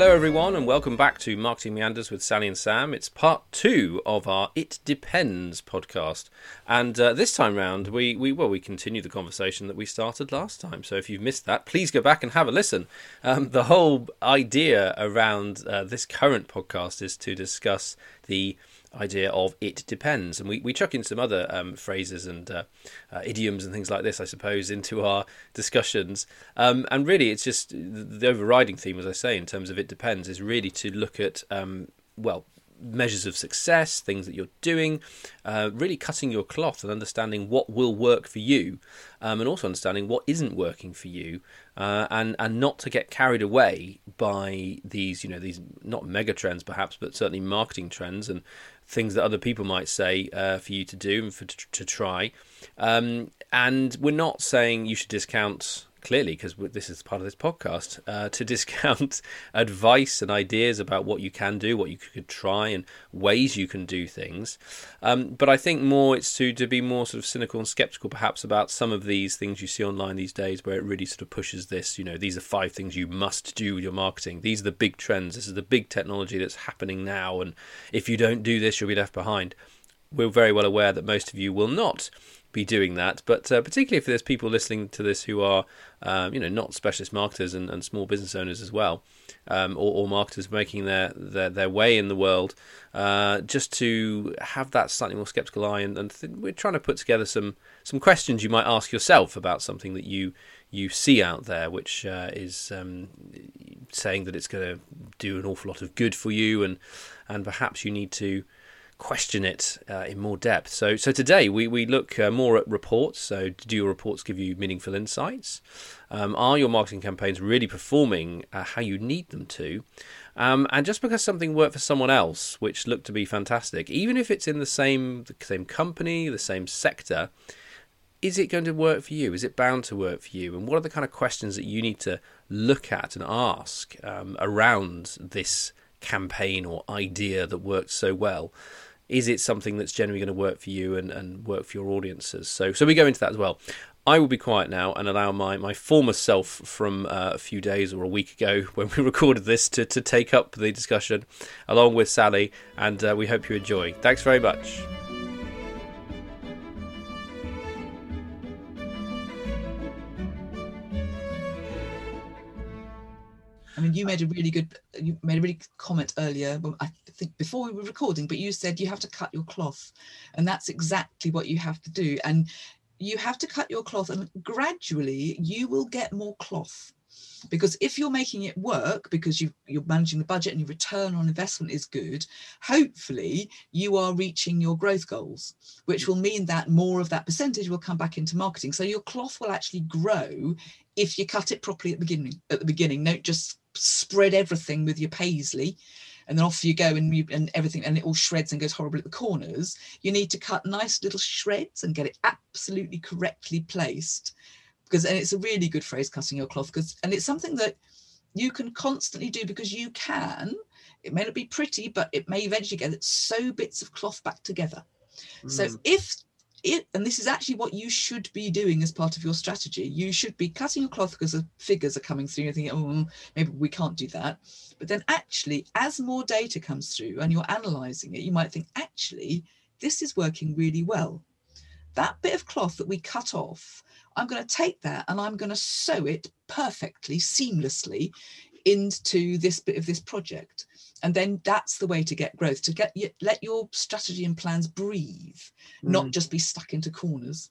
Hello, everyone, and welcome back to Marketing Meanders with Sally and Sam. It's part two of our It Depends podcast, and uh, this time round, we, we well we continue the conversation that we started last time. So if you've missed that, please go back and have a listen. Um, the whole idea around uh, this current podcast is to discuss the idea of it depends. And we, we chuck in some other um, phrases and uh, uh, idioms and things like this, I suppose, into our discussions. Um, and really, it's just the overriding theme, as I say, in terms of it depends, is really to look at, um, well, measures of success, things that you're doing, uh, really cutting your cloth and understanding what will work for you, um, and also understanding what isn't working for you, uh, and and not to get carried away by these you know these not mega trends perhaps, but certainly marketing trends and things that other people might say uh, for you to do and for to, to try. Um, and we're not saying you should discount clearly because this is part of this podcast uh, to discount advice and ideas about what you can do what you could try and ways you can do things. Um, but i think more it's to, to be more sort of cynical and skeptical perhaps about some of these things you see online these days where it really sort of pushes this you know these are five things you must do with your marketing. These are the big trends. This is the big technology that's happening now. And if you don't do this you'll be left behind. We're very well aware that most of you will not be doing that. But uh, particularly if there's people listening to this who are, um, you know, not specialist marketers and, and small business owners as well, um, or, or, marketers making their, their, their way in the world, uh, just to have that slightly more skeptical eye. And, and th- we're trying to put together some some questions you might ask yourself about something that you you see out there, which uh, is um, saying that it's going to do an awful lot of good for you, and and perhaps you need to question it uh, in more depth. So, so today we, we look uh, more at reports. So, do your reports give you meaningful insights? Um, are your marketing campaigns really performing uh, how you need them to? Um, and just because something worked for someone else, which looked to be fantastic, even if it's in the same the same company, the same sector, is it going to work for you? Is it bound to work for you? And what are the kind of questions that you need to look at and ask um, around this campaign or idea that worked so well? Is it something that's generally going to work for you and, and work for your audiences? So, so we go into that as well. I will be quiet now and allow my, my former self from uh, a few days or a week ago when we recorded this to, to take up the discussion along with Sally, and uh, we hope you enjoy. Thanks very much. I mean, you made a really good, you made a really good comment earlier. I think before we were recording, but you said you have to cut your cloth, and that's exactly what you have to do. And you have to cut your cloth, and gradually you will get more cloth. Because if you're making it work because you, you're managing the budget and your return on investment is good, hopefully you are reaching your growth goals, which will mean that more of that percentage will come back into marketing. So your cloth will actually grow if you cut it properly at the beginning. At the beginning, don't just spread everything with your paisley and then off you go and you and everything and it all shreds and goes horribly at the corners you need to cut nice little shreds and get it absolutely correctly placed. Because and it's a really good phrase cutting your cloth because and it's something that you can constantly do because you can. It may not be pretty but it may eventually get it sew bits of cloth back together. Mm. so if it, and this is actually what you should be doing as part of your strategy. You should be cutting your cloth because the figures are coming through. You're thinking, oh, mm, maybe we can't do that. But then actually, as more data comes through and you're analyzing it, you might think, actually, this is working really well. That bit of cloth that we cut off, I'm going to take that and I'm going to sew it perfectly, seamlessly into this bit of this project and then that's the way to get growth to get let your strategy and plans breathe mm. not just be stuck into corners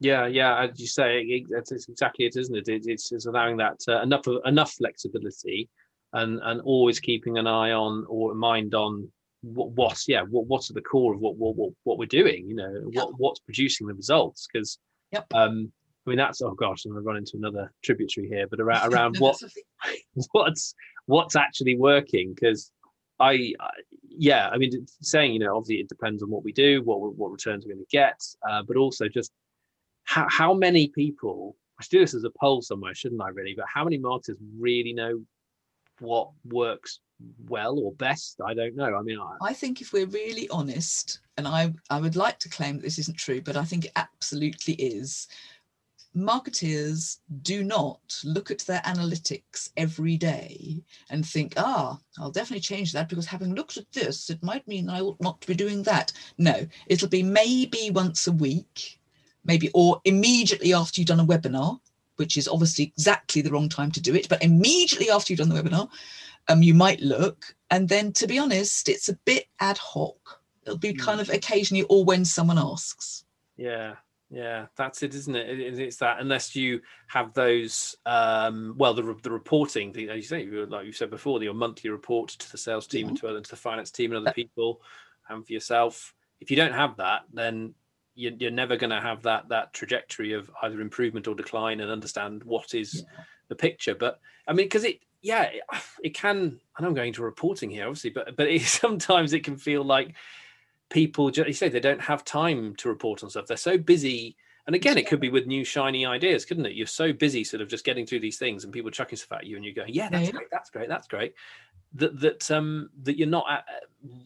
yeah yeah as you say that's exactly it isn't it, it's, it's allowing that uh, enough of enough flexibility and and always keeping an eye on or mind on what, what yeah what, what's at the core of what what what, what we're doing you know what what's producing the results because yep. um I mean that's oh gosh I'm gonna run into another tributary here but around around what what's what's actually working because I, yeah, I mean, saying you know, obviously it depends on what we do, what what returns we're going to get, uh, but also just how how many people. I should do this as a poll somewhere, shouldn't I? Really, but how many marketers really know what works well or best? I don't know. I mean, I, I think if we're really honest, and I I would like to claim that this isn't true, but I think it absolutely is marketeers do not look at their analytics every day and think, ah, I'll definitely change that because having looked at this, it might mean that I ought not to be doing that. No, it'll be maybe once a week, maybe, or immediately after you've done a webinar, which is obviously exactly the wrong time to do it, but immediately after you've done the webinar, um, you might look. And then to be honest, it's a bit ad hoc. It'll be kind of occasionally or when someone asks. Yeah, yeah, that's it, isn't it? it it's that unless you have those, um, well, the, the reporting, the, as you say, like you said before, your monthly report to the sales team Yeah. and to, other- to the finance team and other people, and for yourself. If you don't have that, then you're, you're never going to have that that trajectory of either improvement or decline and understand what is the picture. But I mean, because it, yeah, it, it can. I know I'm going to reporting here, obviously, but but it, sometimes it can feel like people just you say they don't have time to report on stuff. They're so busy and again it could be with new shiny ideas couldn't it? You're so busy sort of just getting through these things and people chucking stuff at you and you're going yeah that's Yeah. great that's great that's great. That that um that you're not uh,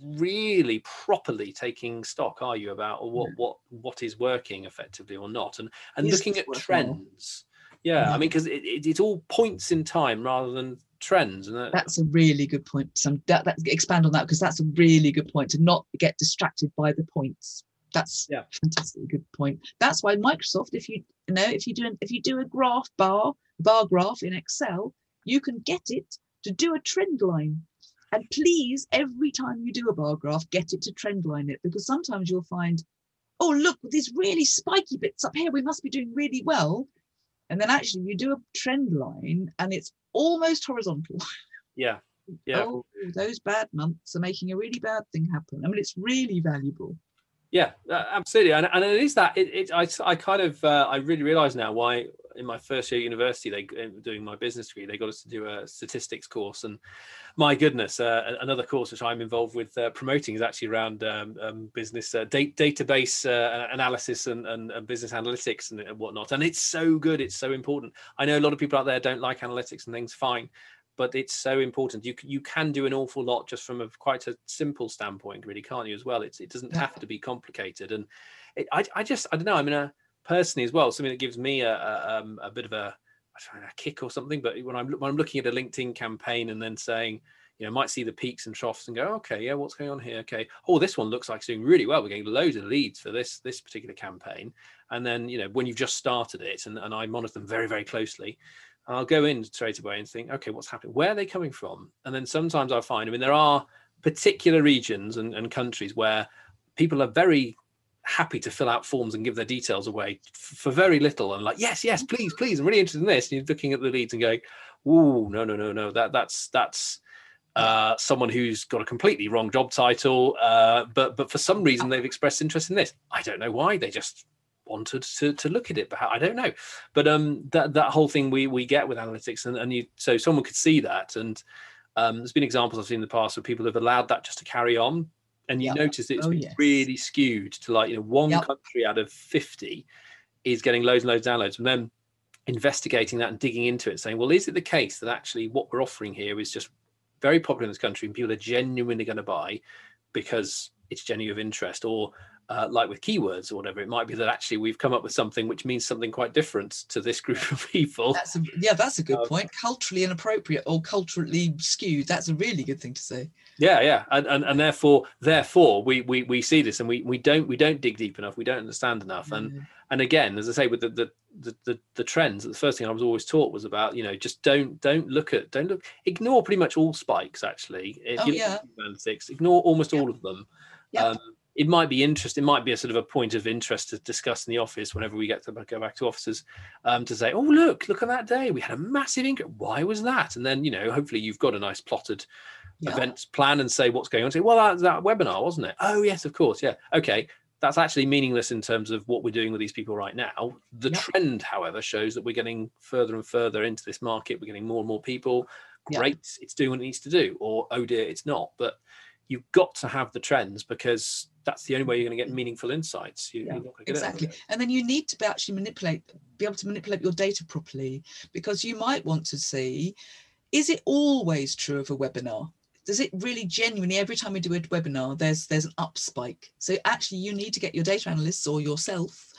really properly taking stock are you about what No. what what is working effectively or not and and looking at trends. Yeah i mean because it, it, it's all points in time rather than trends and that, That's a really good point. Some that, that expand on that because that's a really good point to not get distracted by the points. That's Yeah. fantastic good point. That's why Microsoft, if you, you know, if you do an, if you do a graph bar bar graph in Excel, you can get it to do a trend line. And please, every time you do a bar graph, get it to trend line it because sometimes you'll find, oh look, these really spiky bits up here. We must be doing really well. And then actually you do a trend line and it's almost horizontal. yeah yeah Oh, those bad months are making a really bad thing happen. I mean, it's really valuable. Yeah, uh, absolutely, and, and it is that. It, it I, I kind of uh, I really realise now why in my first year at university they uh, doing my business degree they got us to do a statistics course and my goodness uh, another course which I'm involved with uh, promoting is actually around um, um, business uh, da- database analysis and, and, and business analytics and whatnot and it's so good it's so important I know a lot of people out there don't like analytics and things fine but it's so important. You you can do an awful lot just from a quite a simple standpoint, really, can't you? As well, it's it doesn't have to be complicated. And it, I I just I don't know. I mean, uh, personally as well, something that gives me a a, um, a bit of a a kick or something. But when I'm when I'm looking at a LinkedIn campaign and then saying. You know, might see the peaks and troughs and go, okay, yeah, what's going on here? Okay, oh, this one looks like it's doing really well. We're getting loads of leads for this this particular campaign. And then, you know, when you've just started it, and, and I monitor them very, very closely, I'll go in straight away and think, okay, what's happening? Where are they coming from? And then sometimes I find, I mean, there are particular regions and, and countries where people are very happy to fill out forms and give their details away for very little and like, yes, yes, please, please, I'm really interested in this. And you're looking at the leads and going, ooh, no, no, no, no, that that's that's uh, someone who's got a completely wrong job title, uh, but but for some reason they've expressed interest in this. I don't know why. They just wanted to to look at it, but I don't know. But um, that that whole thing we we get with analytics, and, and you so someone could see that, and um, there's been examples I've seen in the past where people have allowed that just to carry on, and you Yep. notice it's Oh, been yes. really skewed to like you know one Yep. country out of fifty is getting loads and loads of downloads, and then investigating that and digging into it, saying, well, is it the case that actually what we're offering here is just very popular in this country and people are genuinely going to buy because it's genuine of interest or uh, like with keywords or whatever it might be that actually we've come up with something which means something quite different to this group of people That's a, yeah, that's a good Um, point. Culturally inappropriate or culturally skewed. That's a really good thing to say. yeah yeah and, and and therefore therefore we we we see this and we we don't we don't dig deep enough we don't understand enough and Yeah. and again as i say with the the the, the, the trends the first thing i was always taught was about you know just don't don't look at don't look ignore pretty much all spikes actually if Oh, yeah. analytics ignore almost Yep. all of them Yep. um, it might be interest it might be a sort of a point of interest to discuss in the office whenever we get to go back to offices um, to say oh look look at that day. We had a massive increase why was that? And then you know hopefully you've got a nice plotted Yeah. events plan and say what's going on. Say well that's that webinar wasn't it? Oh yes of course yeah. Okay that's actually meaningless in terms of what we're doing with these people right now. The Yep. trend however shows that we're getting further and further into this market. We're getting more and more people. Yep. great it's doing what it needs to do or oh dear it's not. But you've got to have the trends because that's the only way you're going to get meaningful insights. You, Yeah, you're not going to get it. exactly. And then you need to be actually manipulate be able to manipulate your data properly because you might want to see is it always true of a webinar? Does it really genuinely every time we do a webinar there's there's an up spike. So actually you need to get your data analysts or yourself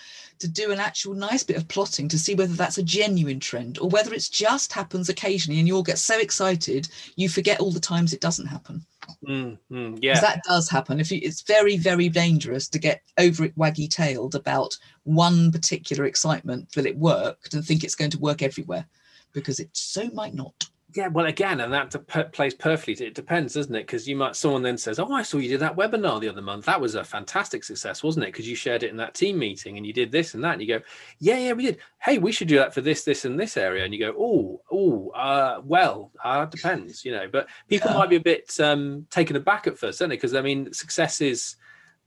to do an actual nice bit of plotting to see whether that's a genuine trend or whether it just happens occasionally and you all get so excited you forget all the times it doesn't happen. Mm, mm, yeah, that does happen. If you, it's very, very dangerous to get over it waggy tailed about one particular excitement that it worked and think it's going to work everywhere, because it so might not. Yeah, well, again, and that plays perfectly. It depends, doesn't it? Because you might someone then says, "Oh, I saw you did that webinar the other month. That was a fantastic success, wasn't it? Because you shared it in that team meeting and you did this and that." And you go, "Yeah, yeah, we did. Hey, we should do that for this, this, and this area." And you go, "Oh, oh, uh, well, uh, depends, you know." But people yeah. might be a bit um, taken aback at first, don't certainly, because I mean, success is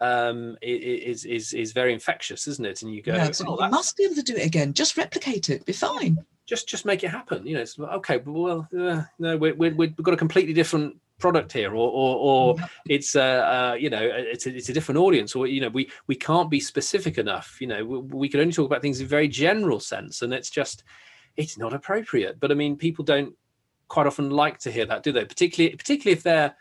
um is is is very infectious isn't it and you go yeah, oh, you must be able to do it again just replicate it be fine just just make it happen. You know, it's okay, but well, uh, no, we we we've got a completely different product here, or or, or it's uh, uh, you know it's a, it's a different audience, or you know we we can't be specific enough. You know, we, we can only talk about things in very general sense, and it's just it's not appropriate. But I mean, people don't quite often like to hear that, do they? Particularly particularly if they're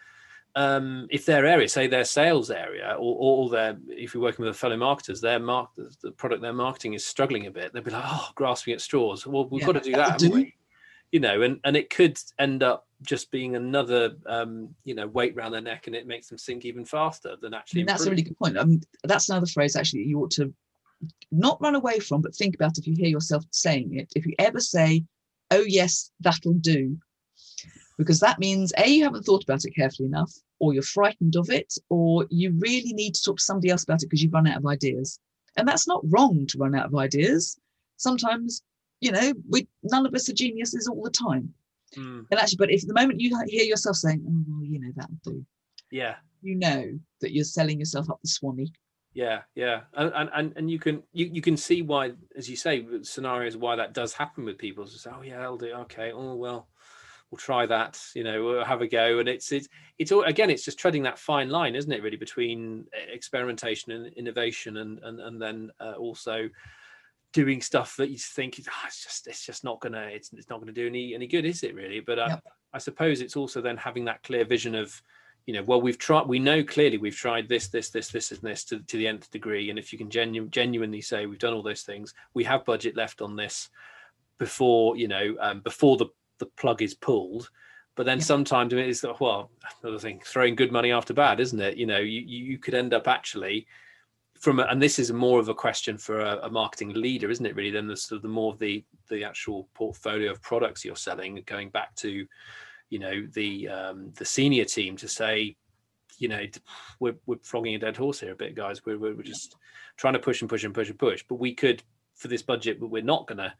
um, if their area, say their sales area, or, or their, if you're working with a fellow marketers, their mark, the product they're marketing is struggling a bit, they'll be like, oh, grasping at straws. Well, we've yeah, got to do that, do. we? You know, and, and it could end up just being another, um, you know, weight around their neck, and it makes them sink even faster than actually. That's a really good point. Mean, that's another phrase actually you ought to not run away from, but think about if you hear yourself saying it. If you ever say, "Oh yes, that'll do," because that means a you haven't thought about it carefully enough or you're frightened of it or you really need to talk to somebody else about it because you've run out of ideas. And that's not wrong to run out of ideas. Sometimes you know we none of us are geniuses all the time. Mm. and actually but if the moment you hear yourself saying oh well you know that'll do yeah. you know that you're selling yourself up the swanee yeah yeah. And and and you can you, you can see why as you say scenarios why that does happen with people. So say oh yeah i'll do. Okay. Oh well we'll try that you know we'll have a go. And it's it's it's all again it's just treading that fine line isn't it really between experimentation and innovation and and, and then uh, also doing stuff that you think oh, it's just it's just not gonna it's, it's not gonna do any any good is it really? But uh, yep. i suppose it's also then having that clear vision of you know well we've tried we know clearly we've tried this this this this and this to, to the nth degree. And if you can genu- genuinely say we've done all those things we have budget left on this before you know um, before the the plug is pulled. But then yeah. sometimes it's well, another thing, throwing good money after bad, isn't it? You know, you you could end up actually from a, and this is more of a question for a, a, marketing leader, isn't it? Really, than the sort of the more of the the actual portfolio of products you're selling, going back to, you know, the um, the senior team to say, you know, we're we're flogging a dead horse here a bit, guys. We're we're just trying to push and push and push and push, but we could for this budget, but we're not going to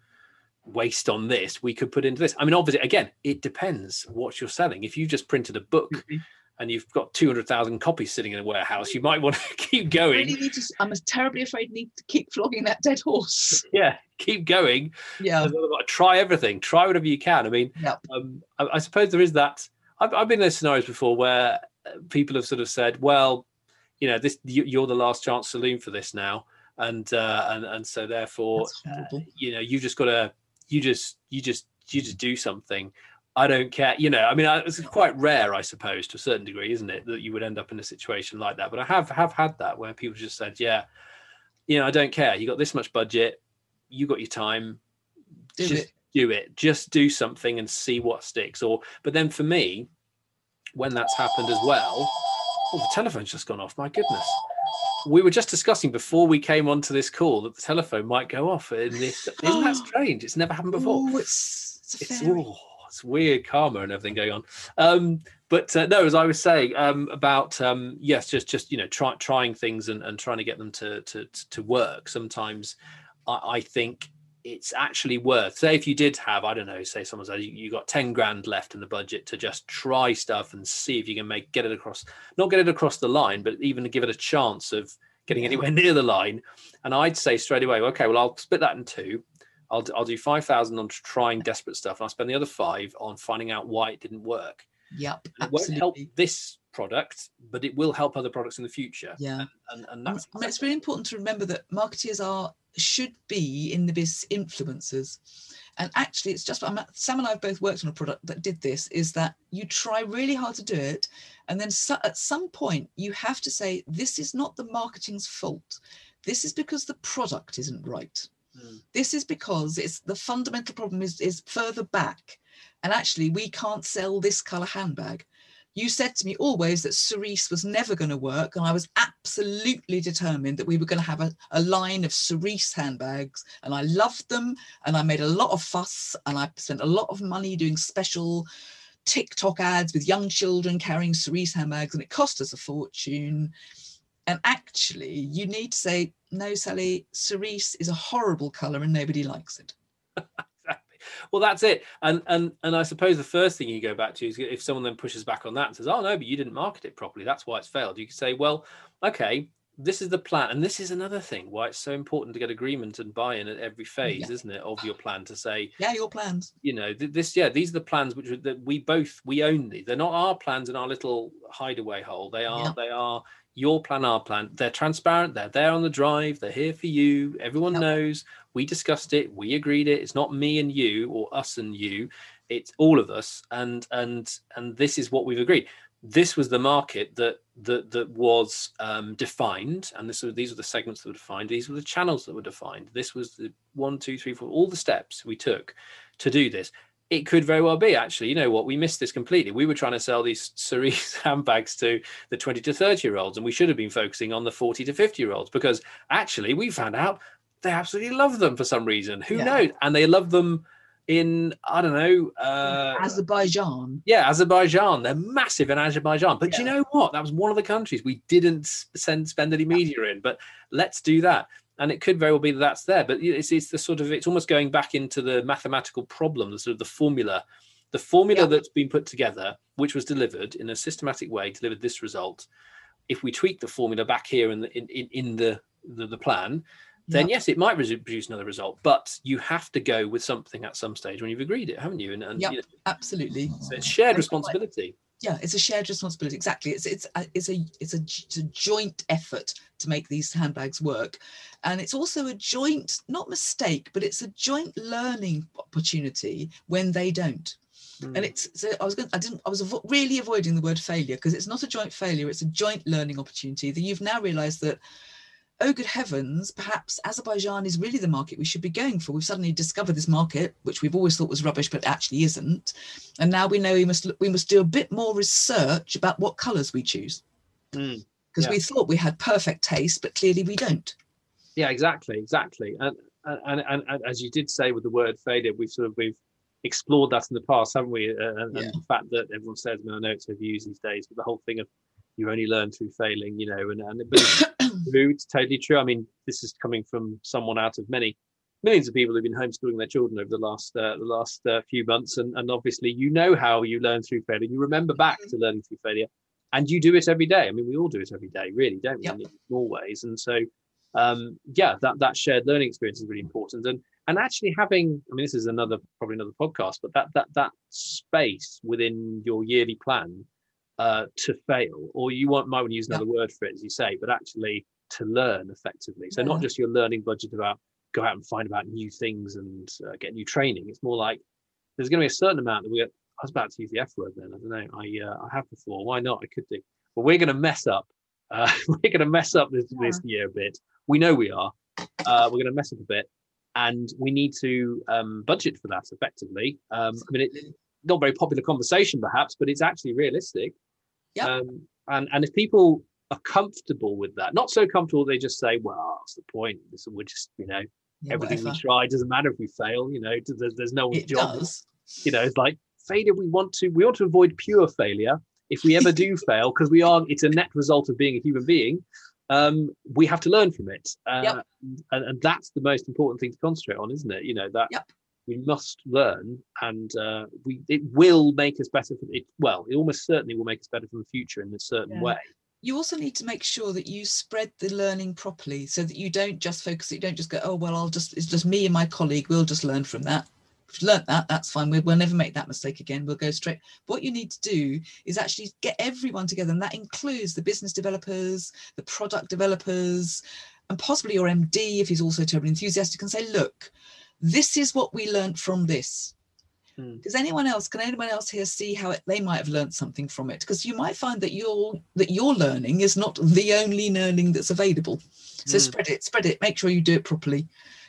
waste on this we could put into this. I mean obviously again it depends what you're selling. If you just printed a book mm-hmm. and you've got 200,000 copies sitting in a warehouse you might want to keep going really need to, i'm terribly afraid need to keep flogging that dead horse. Yeah keep going. Yeah. Try everything try whatever you can. I mean yep. um, I, I, suppose there is that I've, I've been in those scenarios before where uh, people have sort of said well you know this you're the last chance saloon for this now and uh, and and so therefore uh, you know you've just got to you just you just you just do something I don't care. You know, I mean, it's quite rare, I suppose, to a certain degree, isn't it, that you would end up in a situation like that. But I have have had that where people just said, "Yeah, you know, I don't care. You got this much budget, you got your time, do just it. do it. Just do something and see what sticks." Or, but then for me, when that's happened as well, oh, the telephone's just gone off. My goodness we were just discussing before we came onto this call that the telephone might go off. And this, isn't that strange? It's never happened before. Ooh, it's, it's, it's, oh, it's, weird karma and everything going on. Um, but uh, no, as I was saying um, about um, yes, just just you know, try, trying things and, and trying to get them to to to work. Sometimes I, I think it's actually worth say if you did have i don't know say someone said uh, you, got 10 grand left in the budget to just try stuff and see if you can make get it across not get it across the line but even give it a chance of getting anywhere near the line. And i'd say straight away okay well i'll split that in two. I'll, I'll do 5000 on trying desperate stuff and i'll spend the other five on finding out why it didn't work. Yep it won't help this product but it will help other products in the future yeah and, and, and that's, mean, it's really important to remember that marketeers are should be in the business influencers. And actually, it's just Sam and I have both worked on a product that did this. Is that you try really hard to do it, and then so, at some point you have to say this is not the marketing's fault. This is because the product isn't right. Mm. This is because it's the fundamental problem is, is further back. And actually, we can't sell this color handbag. You said to me always that cerise was never going to work. And I was absolutely determined that we were going to have a, a line of cerise handbags. And I loved them. And I made a lot of fuss. And I spent a lot of money doing special TikTok ads with young children carrying cerise handbags. And it cost us a fortune. And actually, you need to say, no, Sally, cerise is a horrible color and nobody likes it. Well, that's it. And and and I suppose the first thing you go back to is if someone then pushes back on that and says, "Oh no, but you didn't market it properly. That's why it's failed." You can say, "Well, okay, this is the plan." And this is another thing why it's so important to get agreement and buy-in at every phase, yeah. isn't it, of your plan to say, "Yeah, your plans." You know, this yeah, these are the plans which are, that we both we own these. They're not our plans in our little hideaway hole. They are yeah. they are your plan, our plan. They're transparent. They're there on the drive. They're here for you. Everyone yep. knows. We discussed it. We agreed it. It's not me and you or us and you. It's all of us. And and and this is what we've agreed. This was the market that that that was um, defined, and this these were the segments that were defined. These were the channels that were defined. This was the one, two, three, four, all the steps we took to do this it could very well be actually. You know what? We missed this completely. We were trying to sell these cerise handbags to the 20 to 30 year olds and we should have been focusing on the 40 to 50 year olds because actually we found out they absolutely love them for some reason. Who yeah. knows? And they love them in i don't know uh, azerbaijan. Yeah azerbaijan. They're massive in azerbaijan. But yeah. you know what? That was one of the countries we didn't send spend any media in. But let's do that and it could very well be that that's there but it's, it's the sort of it's almost going back into the mathematical problem the sort of the formula the formula yeah. that's been put together which was delivered in a systematic way delivered this result. If we tweak the formula back here in the in, in, in the, the, the plan then yes it might produce another result but you have to go with something at some stage when you've agreed it haven't you? And, and yeah you know, absolutely. so it's shared responsibility yeah it's a shared responsibility exactly it's it's a, it's a it's a, it's a joint effort to make these handbags work and it's also a joint not mistake but it's a joint learning opportunity when they don't mm. and hmm. it's so i was going i didn't i was avo- really avoiding the word failure because it's not a joint failure it's a joint learning opportunity that you've now realized that oh good heavens, perhaps Azerbaijan is really the market we should be going for. We've suddenly discovered this market, which we've always thought was rubbish, but actually isn't. And now we know we must we must do a bit more research about what colours we choose. Because mm, yeah. we thought we had perfect taste, but clearly we don't. Yeah, exactly, exactly. And, and and, and as you did say with the word failure, we've sort of we've explored that in the past, haven't we? Uh, and, yeah. and, the fact that everyone says, I know it's overused these days, but the whole thing of you only learn through failing, you know, and, and true. It's totally true. I mean, this is coming from someone out of many millions of people who've been homeschooling their children over the last uh, the last uh, few months, and, and obviously you know how you learn through failure. You remember back to learning through failure, and you do it every day. I mean, we all do it every day, really, don't we? Yep. In small ways, and so um, yeah, that that shared learning experience is really important, and and actually having. I mean, this is another probably another podcast, but that that that space within your yearly plan uh, to fail, or you want, might want to use another word for it, as you say, but actually to learn effectively. So yeah. not just your learning budget about go out and find about new things and uh, get new training. It's more like there's going to be a certain amount that we. I was about to use the F word then. I don't know. I uh, I have before. Why not? I could do. But we're going to mess up. Uh, we're going to mess up this, yeah. this year a bit. We know we are. Uh, we're going to mess up a bit, and we need to um, budget for that effectively. Um, I mean, it, not very popular conversation perhaps, but it's actually realistic. Yeah. Um, and and if people are comfortable with that. Not so comfortable they just say, "Well, what's the point? This we're just you know yeah, everything whatever. we try doesn't matter if we fail. You know, there's, there's no it job. Does. You know, it's like failure. We want to we want to avoid pure failure. If we ever do fail, because we are, it's a net result of being a human being. Um, we have to learn from it, uh, yep. and, and that's the most important thing to concentrate on, isn't it? You know that yep we must learn and uh, we it will make us better for it well it almost certainly will make us better for the future in a certain yeah. way you also need to make sure that you spread the learning properly so that you don't just focus you don't just go oh well i'll just it's just me and my colleague we'll just learn from that we've learned that that's fine we'll, we'll never make that mistake again we'll go straight what you need to do is actually get everyone together and that includes the business developers the product developers and possibly your md if he's also terribly enthusiastic and say look this is what we learned from this Hmm. Does anyone else, can anyone else here see how it, they might have learned something from it? Because you might find that your that your learning is not the only learning that's available. So mm. spread it, spread it. Make sure you do it properly.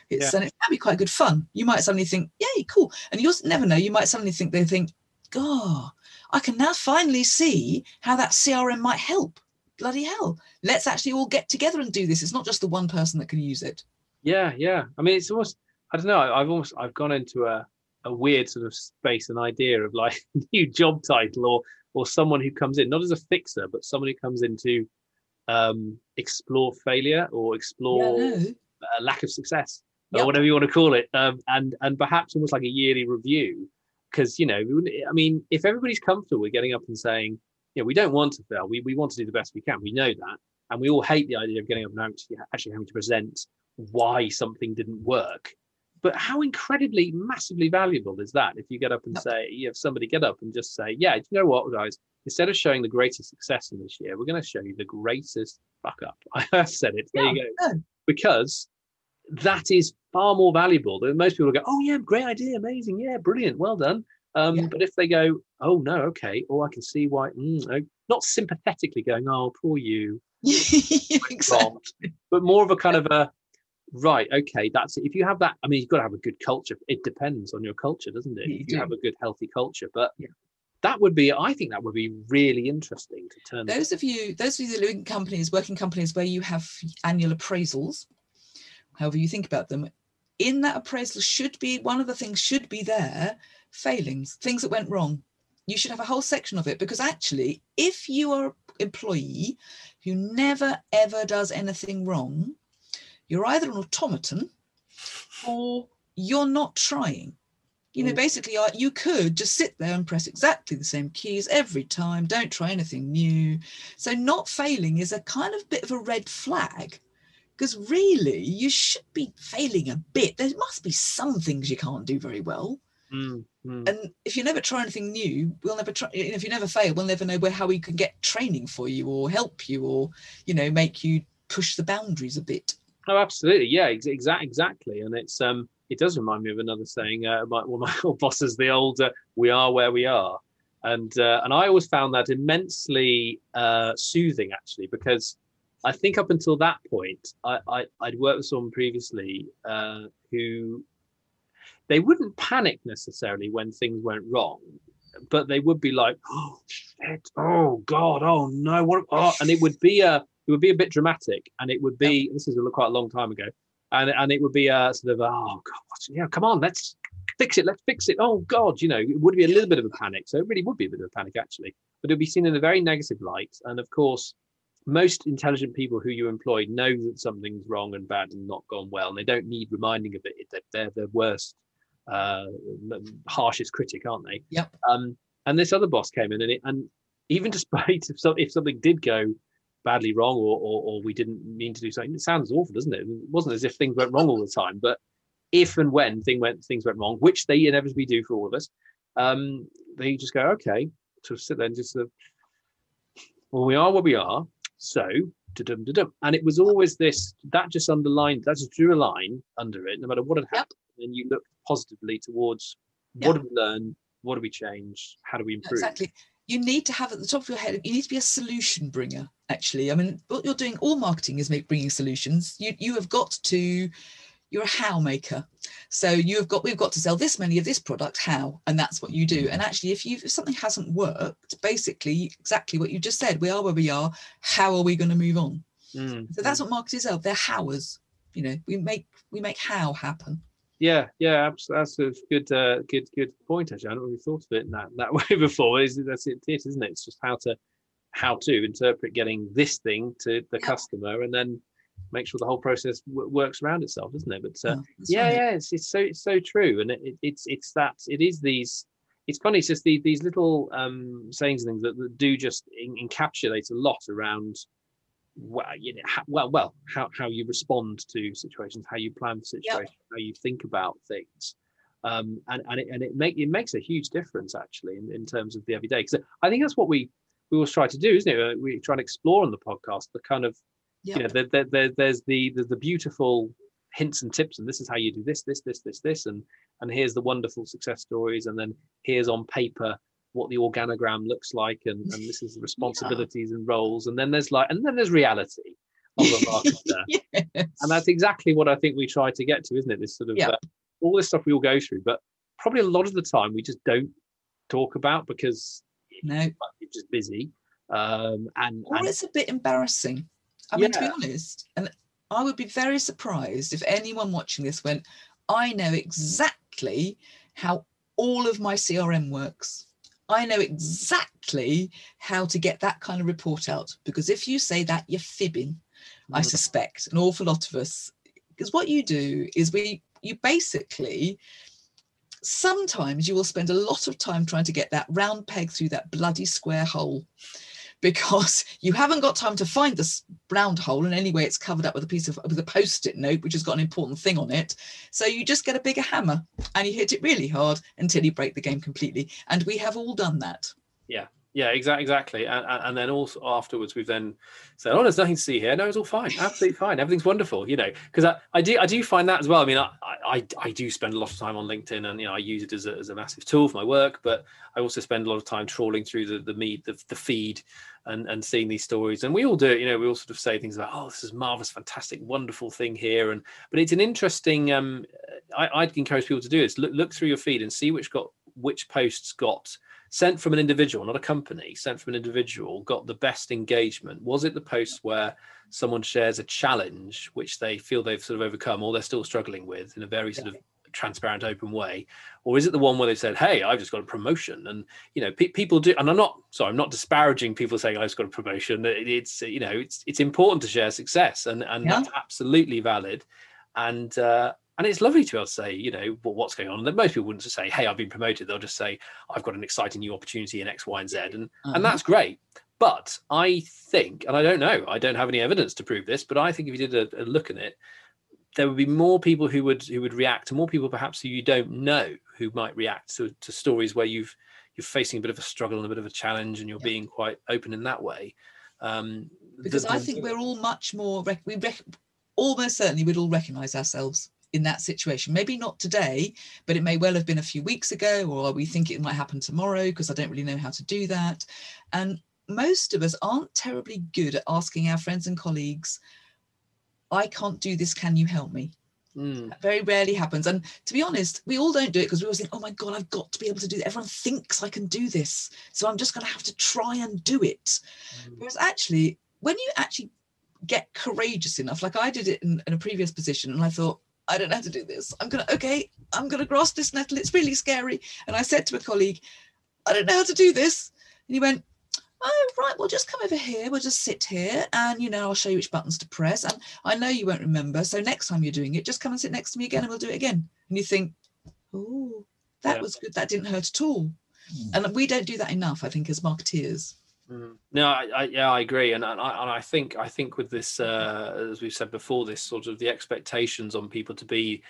It's yeah. and it can be quite good fun. You might suddenly think, "Yay, cool!" And you also never know. You might suddenly think they think, "God, I can now finally see how that CRM might help." Bloody hell! Let's actually all get together and do this. It's not just the one person that can use it. Yeah, yeah. I mean, it's almost. I don't know. I've almost. I've gone into a a weird sort of space and idea of like new job title or or someone who comes in not as a fixer but someone who comes in to um, explore failure or explore yeah, uh, lack of success yep. or whatever you want to call it um, and and perhaps almost like a yearly review because you know i mean if everybody's comfortable with getting up and saying yeah we don't want to fail we, we want to do the best we can we know that and we all hate the idea of getting up and actually, actually having to present why something didn't work but how incredibly massively valuable is that if you get up and say you have somebody get up and just say yeah you know what guys? Instead of showing the greatest success in this year we're going to show you the greatest fuck up. I said it. There yeah, you go because that is far more valuable than most people go oh yeah great idea amazing yeah brilliant well done. Um, yeah. but if they go oh no okay or oh, i can see why mm, not sympathetically going oh poor you. Exactly. but more of a kind of a right okay that's it. if you have that i mean you've got to have a good culture it depends on your culture doesn't it you if you do. have a good healthy culture but yeah. that would be i think that would be really interesting to turn those of you those of you that live in companies working companies where you have annual appraisals however you think about them in that appraisal should be one of the things should be there failings things that went wrong you should have a whole section of it because actually if you are an employee who never ever does anything wrong you're either an automaton or you're not trying. You know, mm. basically, uh, you could just sit there and press exactly the same keys every time. Don't try anything new. So, not failing is a kind of bit of a red flag because really you should be failing a bit. There must be some things you can't do very well. Mm, mm. And if you never try anything new, we'll never try. If you never fail, we'll never know where how we can get training for you or help you or you know make you push the boundaries a bit. Oh, absolutely. Yeah, ex- exactly. Exactly. And it's um, it does remind me of another saying. Uh, my, well, my old boss is the old uh, "We are where we are," and uh, and I always found that immensely uh, soothing, actually, because I think up until that point, I, I would worked with someone previously uh, who they wouldn't panic necessarily when things went wrong, but they would be like, "Oh shit! Oh god! Oh no! What?" Oh, and it would be a it would be a bit dramatic, and it would be. This is quite a long time ago, and and it would be a sort of oh god, yeah, come on, let's fix it, let's fix it. Oh god, you know, it would be a little bit of a panic. So it really would be a bit of a panic actually, but it would be seen in a very negative light. And of course, most intelligent people who you employ know that something's wrong and bad and not gone well, and they don't need reminding of it. They're the worst, uh, harshest critic, aren't they? Yep. Um, and this other boss came in, and it, and even despite if, so, if something did go badly wrong or, or, or we didn't mean to do something. It sounds awful, doesn't it? It wasn't as if things went wrong all the time, but if and when thing went things went wrong, which they inevitably do for all of us, um, they just go, okay, sort of sit there and just sort of, well, we are where we are, so da-dum, da-dum. and it was always this that just underlined that just drew a line under it, no matter what had happened, yep. and you look positively towards what yep. do we learn, what do we change, how do we improve? Exactly you need to have at the top of your head you need to be a solution bringer actually. I mean what you're doing all marketing is make bringing solutions. You you have got to you're a how maker. So you have got we've got to sell this many of this product how and that's what you do. And actually if you if something hasn't worked basically exactly what you just said we are where we are how are we going to move on? Mm. so that's what marketers are they're howers you know. We make we make how happen yeah, yeah, that's a good, uh, good, good point. Actually, I don't really thought of it in that that way before. Is that's it, it, isn't it? It's just how to how to interpret getting this thing to the yeah. customer, and then make sure the whole process w- works around itself, isn't it? But uh, oh, yeah, right. yeah, it's, it's so it's so true, and it, it, it's it's that it is these. It's funny, it's just the, these little um, sayings and things that, that do just in, encapsulate a lot around well, you know, how, well, well, how, how you respond to situations, how you plan for situations, yep. how you think about things, um, and and it, and it make it makes a huge difference actually in, in terms of the everyday. Because I think that's what we we always try to do, isn't it? We try to explore on the podcast the kind of yep. you know, the, the, the, there's the, the the beautiful hints and tips, and this is how you do this, this, this, this, this, and and here's the wonderful success stories, and then here's on paper what the organogram looks like and, and this is the responsibilities yeah. and roles and then there's like and then there's reality of a marketer. yes. And that's exactly what I think we try to get to, isn't it? This sort of uh, all this stuff we all go through, but probably a lot of the time we just don't talk about because no, you're just busy. Um, and, or and, it's a bit embarrassing. I mean, to be honest, and I would be very surprised if anyone watching this went, I know exactly how all of my CRM works. I know exactly how to get that kind of report out. Because if you say that, you're fibbing, mm. I suspect, an awful lot of us. Because what you do is we you basically sometimes you will spend a lot of time trying to get that round peg through that bloody square hole because you haven't got time to find this round hole and anyway it's covered up with a piece of with a post-it note which has got an important thing on it so you just get a bigger hammer and you hit it really hard until you break the game completely and we have all done that yeah yeah, exactly, exactly. And, and then also afterwards, we've then said, "Oh, there's nothing to see here. No, it's all fine, absolutely fine. Everything's wonderful." You know, because I, I do I do find that as well. I mean, I, I I do spend a lot of time on LinkedIn, and you know, I use it as a, as a massive tool for my work. But I also spend a lot of time trawling through the the the, the feed and and seeing these stories. And we all do it. You know, we all sort of say things about, "Oh, this is marvelous, fantastic, wonderful thing here." And but it's an interesting. Um, I, I'd encourage people to do this. Look look through your feed and see which got which posts got sent from an individual, not a company, sent from an individual, got the best engagement? Was it the post where someone shares a challenge which they feel they've sort of overcome or they're still struggling with in a very sort of transparent, open way? Or is it the one where they said, Hey, I've just got a promotion? And, you know, pe- people do, and I'm not, sorry, I'm not disparaging people saying I've just got a promotion. It's, you know, it's, it's important to share success and, and yeah. that's absolutely valid. And, uh, and it's lovely to be able to say, you know, well, what's going on. And most people wouldn't just say, "Hey, I've been promoted." They'll just say, "I've got an exciting new opportunity in X, Y, and Z," and uh-huh. and that's great. But I think, and I don't know, I don't have any evidence to prove this, but I think if you did a, a look at it, there would be more people who would who would react, and more people perhaps who you don't know who might react to, to stories where you've you're facing a bit of a struggle and a bit of a challenge, and you're yeah. being quite open in that way. Um, because the, the, I think we're all much more we rec- almost certainly we'd all recognise ourselves in that situation. Maybe not today, but it may well have been a few weeks ago, or we think it might happen tomorrow because I don't really know how to do that. And most of us aren't terribly good at asking our friends and colleagues, I can't do this, can you help me? Mm. very rarely happens. And to be honest, we all don't do it because we always think, oh my God, I've got to be able to do that. Everyone thinks I can do this. So I'm just going to have to try and do it. Mm. Whereas actually, when you actually get courageous enough, like I did it in, in a previous position, and I thought, I don't know how to do this. I'm gonna okay, I'm gonna grasp this nettle. It's really scary. And I said to a colleague, I don't know how to do this. And he went, Oh, right, well, just come over here. We'll just sit here and, you know, I'll show you which buttons to press. And I know you won't remember. So next time you're doing it, just come and sit next to me again and we'll do it again. And you think, oh, that yeah. was good. That didn't hurt at all. Mm. And we don't do that enough, I think, as marketeers. Mm. No, I, I, yeah, I agree, and, and I, and I think I think with this, uh, as we've said before, this sort of the expectations on people to be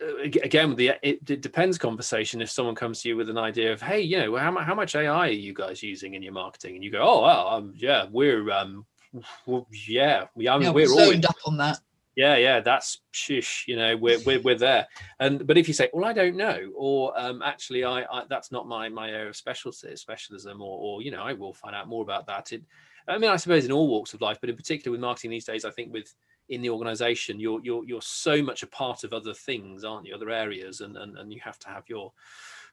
uh, again with the it, it, depends conversation. If someone comes to you with an idea of hey you know how, how much ai are you guys using in your marketing? And you go oh well um, yeah we're um yeah we I mean, yeah, we're, we're zoned up on that yeah yeah that's shush you know we're, we're we're there. And but if you say well i don't know or um actually i, I that's not my my area of specialty specialism or or you know i will find out more about that it i mean i suppose in all walks of life but in particular with marketing these days i think with in the organization you're you're you're so much a part of other things aren't you? Other areas and and, and you have to have your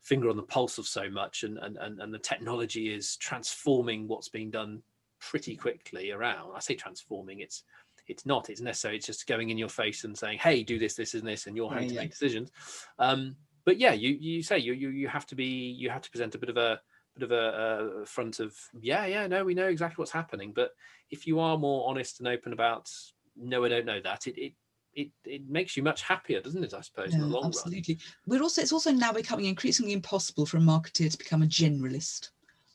finger on the pulse of so much and, and and and the technology is transforming what's being done pretty quickly around. I say transforming it's it's not it's necessary it's just going in your face and saying hey do this this and this and you're having to make decisions um, but yeah you you say you, you you have to be you have to present a bit of a bit of a, a, front of yeah yeah no we know exactly what's happening but if you are more honest and open about no i don't know that it it it, it makes you much happier, doesn't it? I suppose yeah, in the long absolutely. run. Absolutely. We're also it's also now becoming increasingly impossible for a marketer to become a generalist.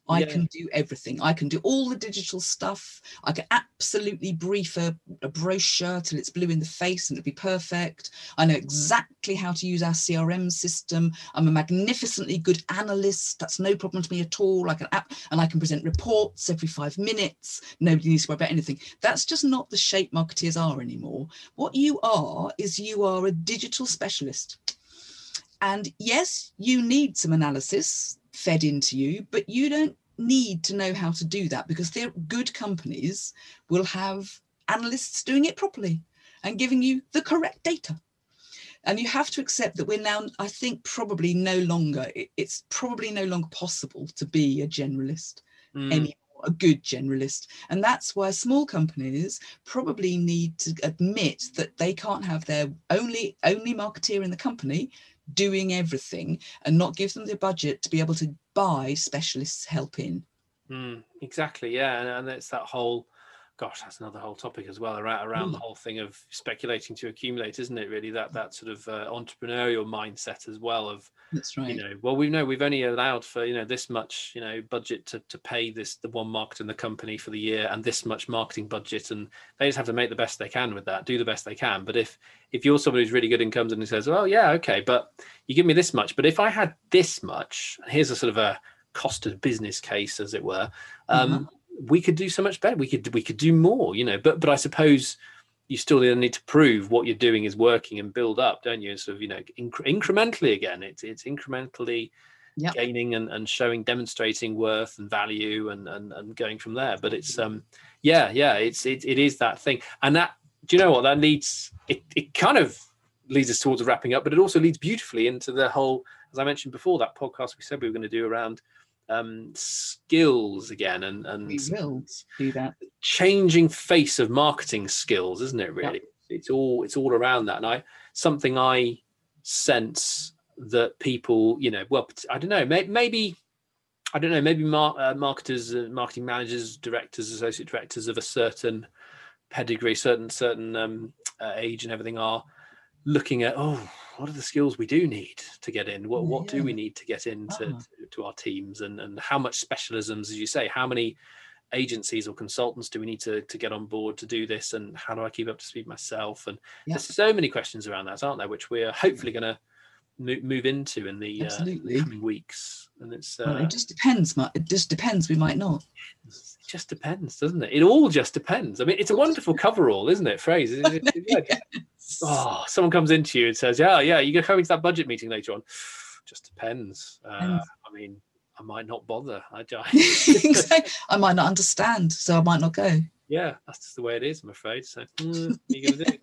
I yeah. can do everything. I can do all the digital stuff. I can absolutely brief a, a, brochure till it's blue in the face and it'll be perfect. I know exactly how to use our CRM system. I'm a magnificently good analyst. That's no problem to me at all. I can app and I can present reports every five minutes. Nobody needs to worry about anything. That's just not the shape marketeers are anymore. What you are is you are a digital specialist. And yes, you need some analysis fed into you, but you don't need to know how to do that because they're good companies will have analysts doing it properly and giving you the correct data. And you have to accept that we're now, I think, probably no longer, it's probably no longer possible to be a generalist mm. anymore, a good generalist. And that's why small companies probably need to admit that they can't have their only only marketeer in the company doing everything and not give them the budget to be able to buy specialists help in. Mm, exactly, yeah, and, and it's that whole gosh, that's another whole topic as well around around mm. the whole thing of speculating to accumulate, isn't it? Really, that that sort of uh, entrepreneurial mindset as well. Of that's right. You know, well, we know we've only allowed for you know this much you know budget to to pay this the one market in the company for the year, and this much marketing budget, and they just have to make the best they can with that, do the best they can. But if if you're somebody who's really good and comes in and says, well, yeah, okay, but you give me this much, but if I had this much, here's a sort of a cost of business case, as it were. Um, mm-hmm we could do so much better. We could we could do more, you know. But but I suppose you still need to prove what you're doing is working and build up, don't you? And sort of you know incre- incrementally again. It's it's incrementally yep. gaining and, and showing, demonstrating worth and value, and, and and going from there. But it's um yeah yeah it's it, it is that thing, and that do you know what that leads it it kind of leads us towards wrapping up, but it also leads beautifully into the whole as I mentioned before that podcast we said we were going to do around um, skills again and and we will do that. changing face of marketing skills isn't it really? It's all it's all around that. And i something i sense that people you know well i don't know maybe i don't know maybe mar- uh, marketers uh, marketing managers directors associate directors of a certain pedigree certain certain um, uh, age and everything are looking at oh what are the skills we do need to get in? What what do we need to get into uh-huh. to, to, our teams? And and how much specialisms as you say how many agencies or consultants do we need to, to get on board to do this? And how do i keep up to speed myself? And there's so many questions around that aren't there which we're hopefully going to move into in the uh, coming weeks. And it's uh, well, it just depends it just depends we might not. It just depends doesn't it? It all just depends. I mean it's a wonderful coverall isn't it? Phrase oh, someone comes into you and says, "Yeah, yeah, you go coming to that budget meeting later on." Just depends. Uh, I mean, I might not bother. I. I might not understand, so I might not go. Yeah, that's just the way it is. I'm afraid. So, mm,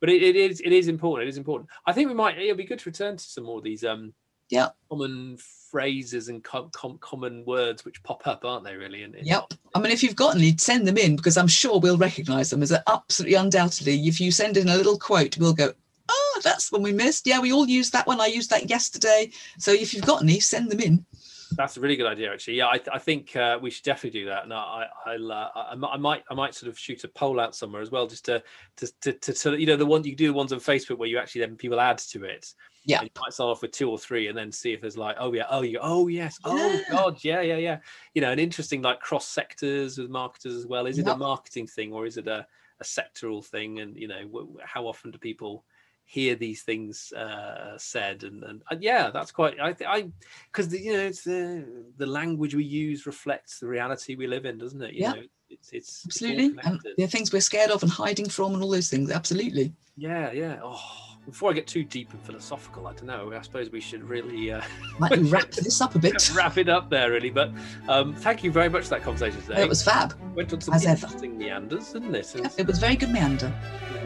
but it, it is it is important. It is important. I think we might. It'll be good to return to some more of these um yeah. common phrases and com- com- common words which pop up aren't they really? In, in yep. I mean if you've got any send them in because i'm sure we'll recognize them as absolutely undoubtedly. If you send in a little quote we'll go oh that's one we missed. Yeah we all used that one. I used that yesterday. So if you've got any send them in that's a really good idea, actually. Yeah, I, I think uh, we should definitely do that. And I, I, uh, I, I, might, I might sort of shoot a poll out somewhere as well, just to, to, to, to, to you know, the one you do the ones on Facebook where you actually then people add to it. Yeah, you might start off with two or three, and then see if there's like, oh yeah, oh you, oh yes, oh yeah. god, yeah, yeah, yeah. You know, an interesting like cross sectors with marketers as well. Is it a marketing thing or is it a, a sectoral thing? And you know, how often do people hear these things uh, said and, and, and yeah that's quite i think i because you know it's the the language we use reflects the reality we live in doesn't it? You yeah. know it's it's absolutely. It's and the things we're scared of and hiding from and all those things. Absolutely. Yeah yeah. Oh before I get too deep and philosophical, I don't know. I suppose we should really uh, might wrap this up a bit. wrap it up there, really. But um, thank you very much for that conversation today. It was fab. Went on some As interesting ever. meanders, didn't it? Yeah, it was very good meander.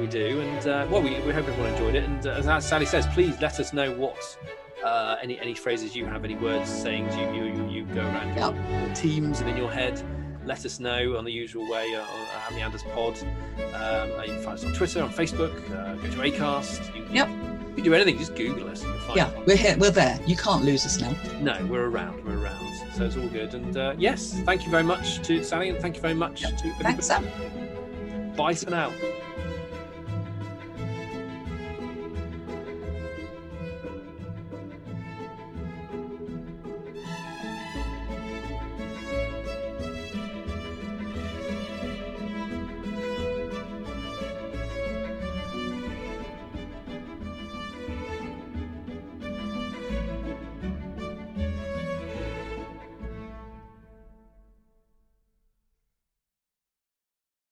We do, and uh, well, we, we hope everyone enjoyed it. And uh, as Sally says, please let us know what uh, any any phrases you have, any words, sayings you you you go around yep. your, your teams and in your head let us know on the usual way uh, on Meanders Pod. Um, you can find us on Twitter, on Facebook, uh, go to Acast. You, yep. You can do anything, just Google us. yeah, we're here, we're there. You can't lose us now. No, we're around, we're around. So it's all good. And uh, yes, thank you very much to Sally, and thank you very much yep. to Thanks, Sam. Bye for now.